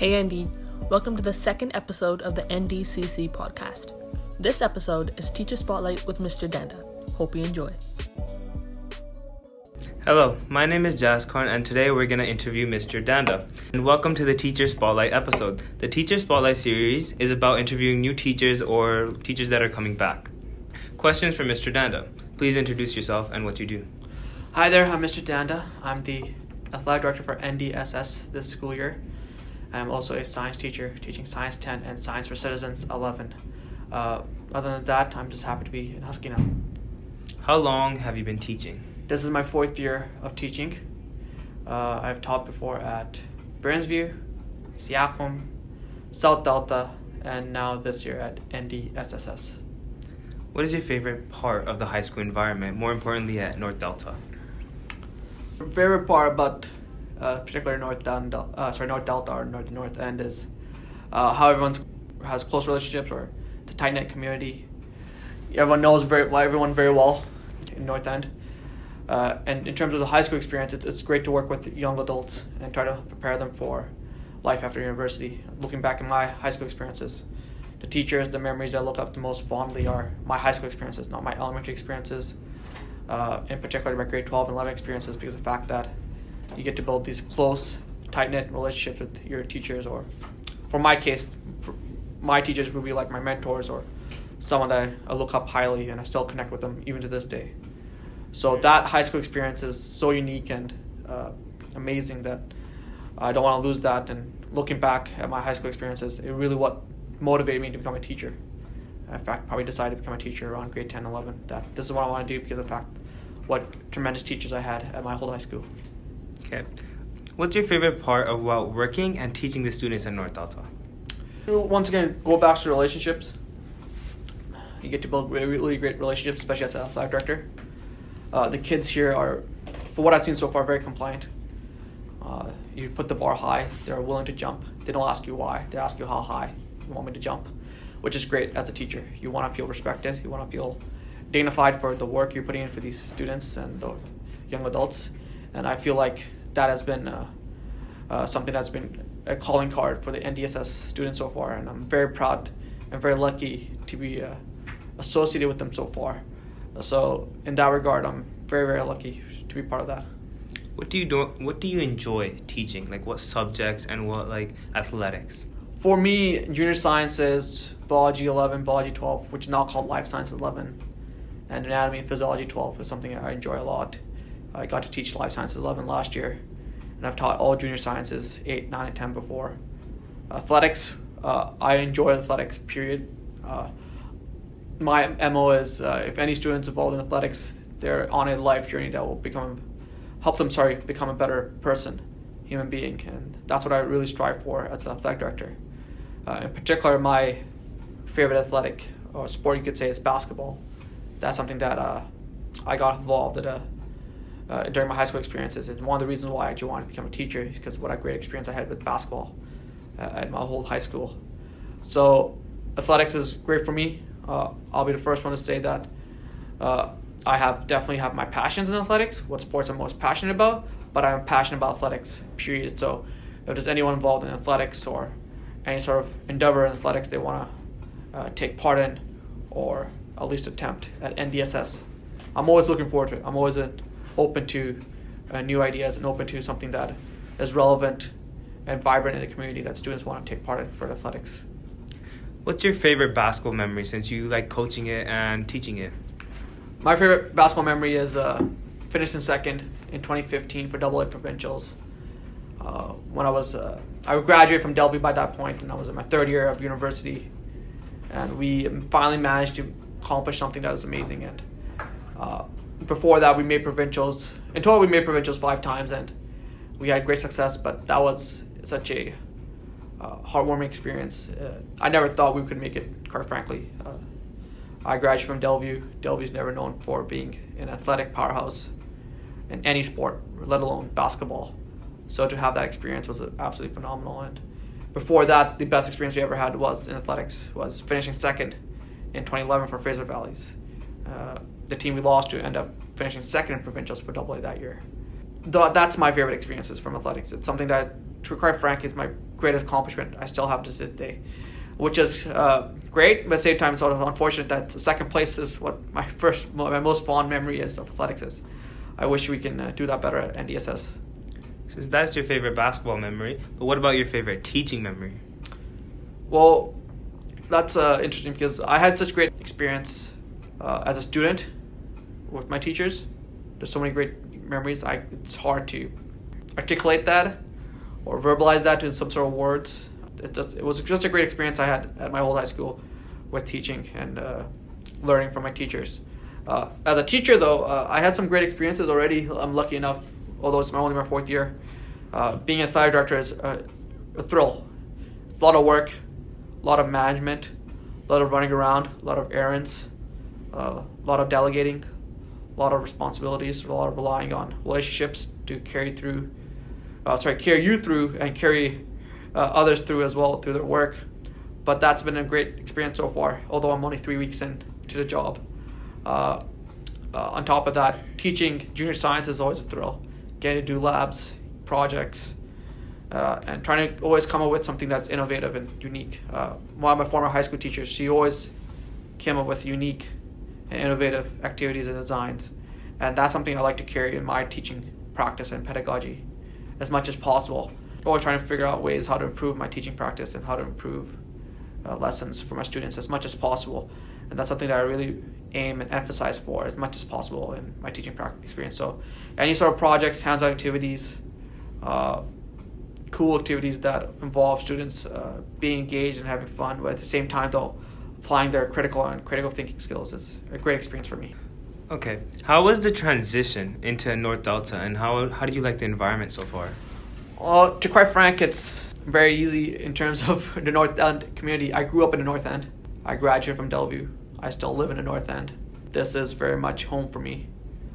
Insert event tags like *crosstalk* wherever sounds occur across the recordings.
Hey Andy, welcome to the second episode of the NDCC podcast. This episode is Teacher Spotlight with Mr. Dhanda. Hope you enjoy. Hello, my name is Jaskaran, and today we're going to interview Mr. Dhanda. And welcome to the Teacher Spotlight episode. The Teacher Spotlight series is about interviewing new teachers or teachers that are coming back. Questions for Mr. Dhanda. Please introduce yourself and what you do. Hi there, I'm Mr. Dhanda. I'm the athletic director for NDSS this school year. I'm also a science teacher, teaching Science 10 and Science for Citizens 11. Uh, other than that, I'm just happy to be in Husky now. How long have you been teaching? This is my fourth year of teaching. Uh, I've taught before at Burnsview, Seaquam, South Delta, and now this year at NDSSS. What is your favorite part of the high school environment, more importantly at North Delta? Favorite part about uh, particularly North Delta, uh, sorry, North Delta or North North End is uh, how everyone has close relationships or it's a tight knit community. Everyone knows very well, everyone very well in North End. Uh, and in terms of the high school experience, it's, it's great to work with young adults and try to prepare them for life after university. Looking back at my high school experiences, the teachers, the memories I look up the most fondly are my high school experiences, not my elementary experiences, uh, in particular my grade 12 and 11 experiences, because of the fact that you get to build these close, tight knit relationships with your teachers, or for my case, for my teachers would be like my mentors or someone that I look up highly and I still connect with them even to this day. So that high school experience is so unique and uh, amazing that I don't want to lose that. And looking back at my high school experiences, it really what motivated me to become a teacher. In fact, probably decided to become a teacher around grade 10, 11. That this is what I want to do because of the fact what tremendous teachers I had at my whole high school. Okay. What's your favorite part about working and teaching the students at North Delta? Once again, go back to relationships. You get to build really, really great relationships, especially as a athletic director. Uh, the kids here are, for what I've seen so far, very compliant. Uh, you put the bar high, they're willing to jump. They don't ask you why, they ask you how high you want me to jump, which is great as a teacher. You want to feel respected, you want to feel dignified for the work you're putting in for these students and the young adults. And I feel like that has been uh, uh, something that's been a calling card for the NDSS students so far. And I'm very proud and very lucky to be uh, associated with them so far. So in that regard, I'm very very lucky to be part of that. What do you do? What do you enjoy teaching? Like what subjects and what like athletics? For me, junior sciences, biology 11, biology 12, which is now called life sciences 11, and anatomy and physiology 12 is something I enjoy a lot. I got to teach life sciences 11 last year, and I've taught all junior sciences 8, 9, and 10 before. Athletics, uh, I enjoy athletics, period. Uh, my MO is uh, if any students involved in athletics, they're on a life journey that will become, help them, sorry, become a better person, human being. And that's what I really strive for as an athletic director. Uh, in particular, my favorite athletic or sport you could say is basketball. That's something that uh, I got involved in a, uh, during my high school experiences. And one of the reasons why I actually wanted to become a teacher is because what a great experience I had with basketball uh, at my whole high school. So athletics is great for me. Uh, I'll be the first one to say that uh, I have definitely have my passions in athletics, what sports I'm most passionate about, but I'm passionate about athletics, period. So if there's anyone involved in athletics or any sort of endeavor in athletics they want to uh, take part in or at least attempt at NDSS, I'm always looking forward to it. I'm always open to uh, new ideas and open to something that is relevant and vibrant in the community that students want to take part in for athletics. What's your favorite basketball memory since you like coaching it and teaching it? My favorite basketball memory is uh, finishing second in 2015 for Double A provincials. Uh, when I was, uh, I graduated from Delview by that point, and I was in my third year of university, and we finally managed to accomplish something that was amazing. And uh, before that, we made provincials. In total, we made provincials five times, and we had great success. But that was such a uh, heartwarming experience. Uh, I never thought we could make it, quite frankly. Uh, I graduated from Delview. Delview's never known for being an athletic powerhouse in any sport, let alone basketball. So to have that experience was absolutely phenomenal. And before that, the best experience we ever had was in athletics, was finishing second in 2011 for Fraser Valleys. The team we lost to end up finishing second in provincials for AA that year. that's my favorite experiences from athletics. It's something that, to be quite frank, is my greatest accomplishment I still have to this day, which is uh, great, but at the same time, it's sort of unfortunate that second place is what my *laughs* first, my most fond memory is of athletics is. I wish we can uh, do that better at NDSS. So that's your favorite basketball memory, but what about your favorite teaching memory? Well, that's uh, interesting because I had such great experience uh, as a student with my teachers. There's so many great memories. I it's hard to articulate that or verbalize that in some sort of words. It just it was just a great experience I had at my old high school with teaching and uh, learning from my teachers. Uh, as a teacher, though, uh, I had some great experiences already. I'm lucky enough, although it's my only my fourth year. Uh, being a theater director is a, a thrill. It's a lot of work, a lot of management, a lot of running around, a lot of errands, uh, a lot of delegating, lot of responsibilities, a lot of relying on relationships to carry through, uh, sorry, carry you through and carry uh, others through as well through their work. But that's been a great experience so far, although I'm only three weeks in to the job. Uh, uh, on top of that, teaching junior science is always a thrill. Getting to do labs, projects, uh, and trying to always come up with something that's innovative and unique. Uh, one of my former high school teachers, she always came up with unique and innovative activities and designs, and that's something I like to carry in my teaching practice and pedagogy as much as possible. Always trying to figure out ways how to improve my teaching practice and how to improve uh, lessons for my students as much as possible, and that's something that I really aim and emphasize for as much as possible in my teaching practice experience. So, any sort of projects, hands-on activities. Uh, cool activities that involve students uh, being engaged and having fun, but at the same time, though, applying their critical and critical thinking skills is a great experience for me. Okay, how was the transition into North Delta, and how how do you like the environment so far? Well, to quite frank, it's very easy in terms of *laughs* the North End community. I grew up in the North End. I graduated from Delview. I still live in the North End. This is very much home for me.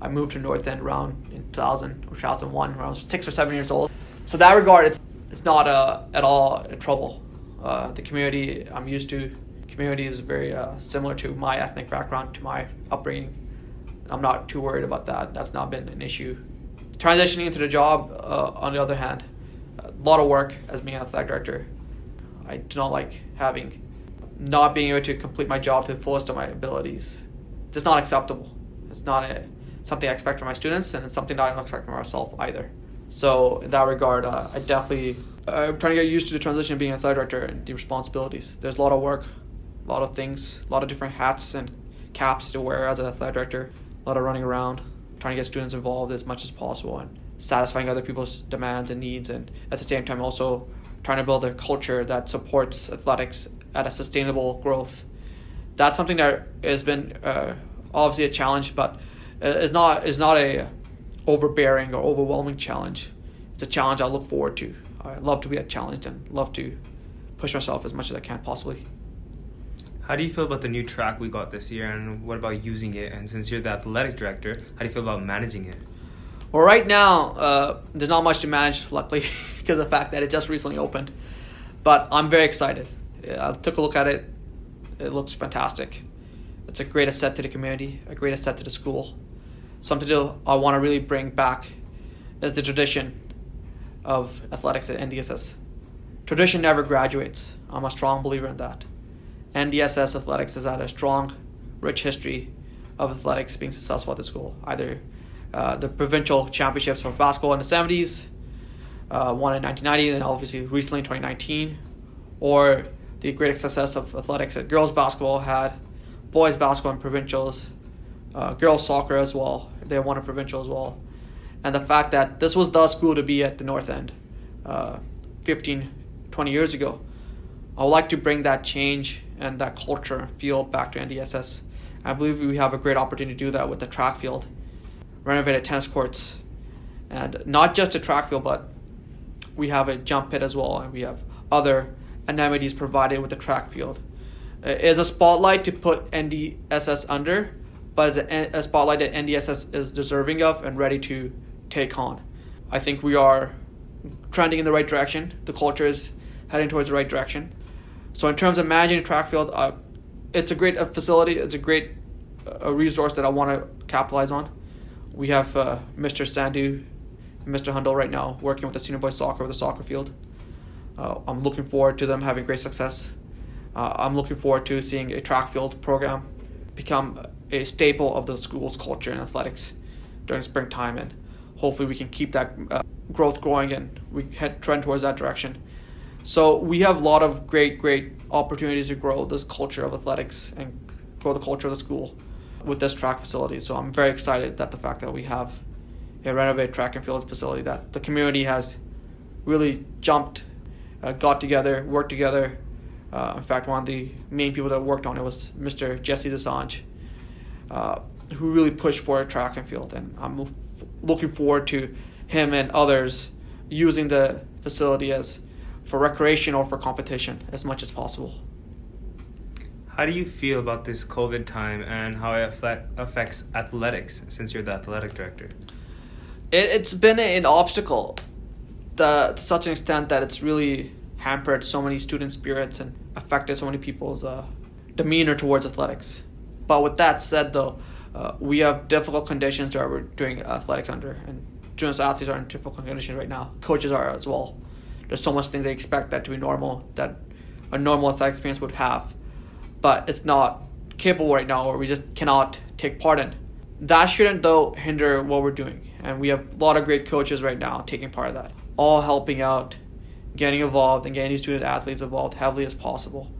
I moved to North End around in 2000 or 2001, around six or seven years old. So that regard, it's it's not uh, at all a trouble. Uh, the community I'm used to, community is very uh, similar to my ethnic background, to my upbringing. I'm not too worried about that. That's not been an issue. Transitioning into the job, uh, on the other hand, a lot of work as being an athletic director. I do not like having not being able to complete my job to the fullest of my abilities. It's not acceptable. It's not a, something I expect from my students, and it's something that I don't expect from myself either. So in that regard, uh, I definitely I'm trying to get used to the transition of being a athletic director and the responsibilities. There's a lot of work, a lot of things, a lot of different hats and caps to wear as an athletic director. A lot of running around, trying to get students involved as much as possible, and satisfying other people's demands and needs, and at the same time also trying to build a culture that supports athletics at a sustainable growth. That's something that has been uh, obviously a challenge, but uh, is not is not a overbearing or overwhelming challenge. It's a challenge I look forward to. I love to be challenged and love to push myself as much as I can possibly. How do you feel about the new track we got this year, and what about using it? And since you're the athletic director, how do you feel about managing it? Well, right now, uh, there's not much to manage, luckily, *laughs* because of the fact that it just recently opened. But I'm very excited. I took a look at it. It looks fantastic. It's a great asset to the community, a great asset to the school something I want to really bring back is the tradition of athletics at NDSS. Tradition never graduates. I'm a strong believer in that. NDSS athletics has had a strong, rich history of athletics being successful at the school. Either uh, the provincial championships for basketball in the 70s, uh, one in 1990, and obviously recently in 2019, or the great success of athletics at girls basketball had boys basketball in provincials, uh, girls soccer as well. They won a provincial as well. And the fact that this was the school to be at the North End uh, 15, 20 years ago. I would like to bring that change and that culture feel back to NDSS. I believe we have a great opportunity to do that with the track field, renovated tennis courts, and not just a track field, but we have a jump pit as well, and we have other amenities provided with the track field. It is a spotlight to put NDSS under, but a, a spotlight that NDSS is deserving of and ready to take on. I think we are trending in the right direction. The culture is heading towards the right direction. So in terms of managing track field, uh, it's a great uh, facility. It's a great uh, resource that I want to capitalize on. We have uh, Mr. Sandhu and Mr. Hundal right now working with the senior boys soccer with the soccer field. Uh, I'm looking forward to them having great success. Uh, I'm looking forward to seeing a track field program become a staple of the school's culture and athletics during springtime, and hopefully we can keep that growth going and we head trend towards that direction. So we have a lot of great, great opportunities to grow this culture of athletics and grow the culture of the school with this track facility. So I'm very excited that the fact that we have a renovated track and field facility that the community has really jumped, uh, got together, worked together. Uh, in fact, one of the main people that worked on it was Mr. Jesse Dosanjh, uh, who really pushed for a track and field. And I'm f- looking forward to him and others using the facility as for recreation or for competition as much as possible. How do you feel about this COVID time and how it affect, affects athletics since you're the athletic director? It, it's been an obstacle the, to such an extent that it's really hampered so many student spirits and affected so many people's uh, demeanor towards athletics. But with that said, though, uh, we have difficult conditions that we're doing athletics under, and students athletes are in difficult conditions right now. Coaches are as well. There's so much things they expect that to be normal that a normal athletic experience would have but it's not capable right now or we just cannot take part in. That shouldn't though hinder what we're doing. And we have a lot of great coaches right now taking part of that. All helping out, getting involved and getting these student athletes involved heavily as possible.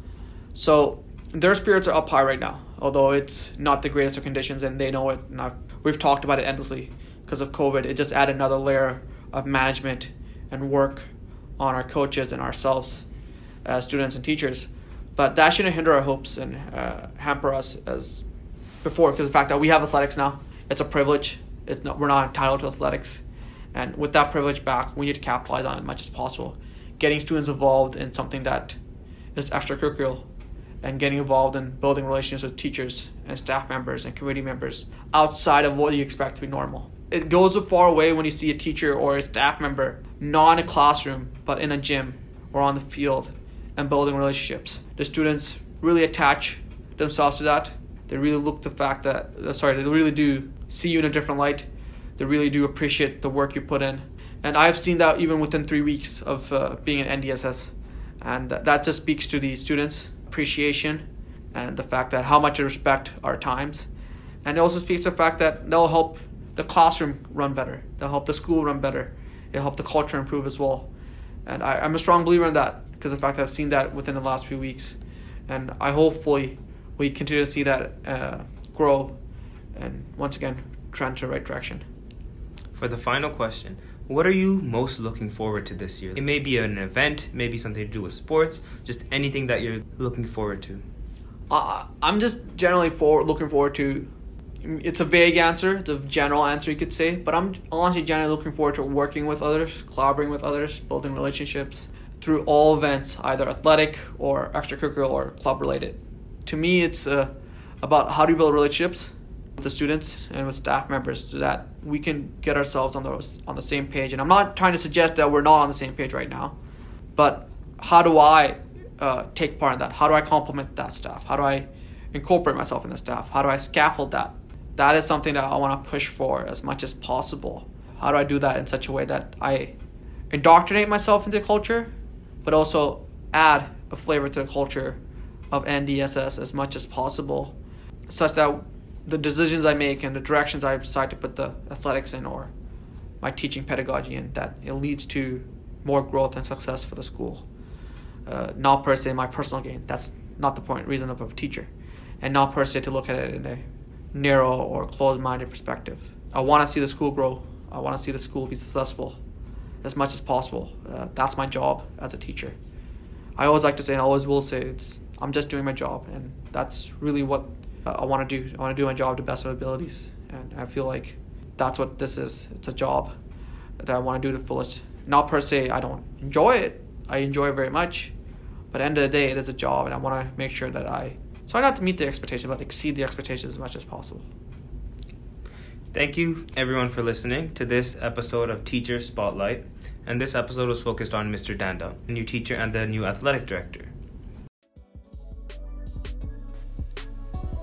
So their spirits are up high right now, although it's not the greatest of conditions and they know it and I've, we've talked about it endlessly because of COVID. It just added another layer of management and work on our coaches and ourselves as students and teachers. But that shouldn't hinder our hopes and uh, hamper us as before, because the fact that we have athletics now, it's a privilege. It's not, we're not entitled to athletics, and with that privilege back, we need to capitalize on it as much as possible. Getting students involved in something that is extracurricular, and getting involved in building relationships with teachers and staff members and committee members outside of what you expect to be normal. It goes a far away when you see a teacher or a staff member not in a classroom but in a gym or on the field and building relationships. The students really attach themselves to that. They really look the fact that uh, sorry, they really do see you in a different light. They really do appreciate the work you put in, and I've seen that even within three weeks of uh, being an NDSS, and that just speaks to the students' appreciation and the fact that how much they respect our times, and it also speaks to the fact that they'll help the classroom run better. They'll help the school run better. It'll help the culture improve as well, and I, I'm a strong believer in that because the fact I've seen that within the last few weeks, and I hopefully we continue to see that uh, grow, and once again trend to the right direction. For the final question, what are you most looking forward to this year? It may be an event, maybe something to do with sports, just anything that you're looking forward to. Uh, I'm just generally for looking forward to. It's a vague answer, it's a general answer you could say, but I'm honestly generally looking forward to working with others, collaborating with others, building relationships, through all events, either athletic or extracurricular or club related. To me, it's uh, about how do you build relationships with the students and with staff members so that we can get ourselves on the on the same page. And I'm not trying to suggest that we're not on the same page right now, but how do I uh, take part in that? How do I complement that staff? How do I incorporate myself in the staff? How do I scaffold that? That is something that I want to push for as much as possible. How do I do that in such a way that I indoctrinate myself into culture but also add a flavor to the culture of NDSS as much as possible, such that the decisions I make and the directions I decide to put the athletics in or my teaching pedagogy in, that it leads to more growth and success for the school. Uh, not per se my personal gain. That's not the point, reason of a teacher. And not per se to look at it in a narrow or closed minded perspective. I want to see the school grow. I want to see the school be successful as much as possible. Uh, that's my job as a teacher. I always like to say, and I always will say, it's I'm just doing my job, and that's really what I want to do. I want to do my job to best of my abilities, and I feel like that's what this is. It's a job that I want to do the fullest. Not per se, I don't enjoy it. I enjoy it very much, but end of the day, it is a job, and I want to make sure that I try not have to meet the expectation, but exceed the expectations as much as possible. Thank you, everyone, for listening to this episode of Teacher Spotlight. And this episode was focused on Mr. Dhanda, the new teacher and the new athletic director.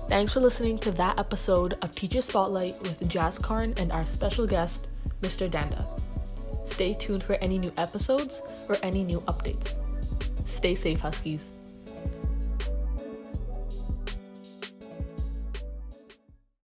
Thanks for listening to that episode of Teacher Spotlight with Jaskaran and our special guest, Mr. Dhanda. Stay tuned for any new episodes or any new updates. Stay safe, Huskies.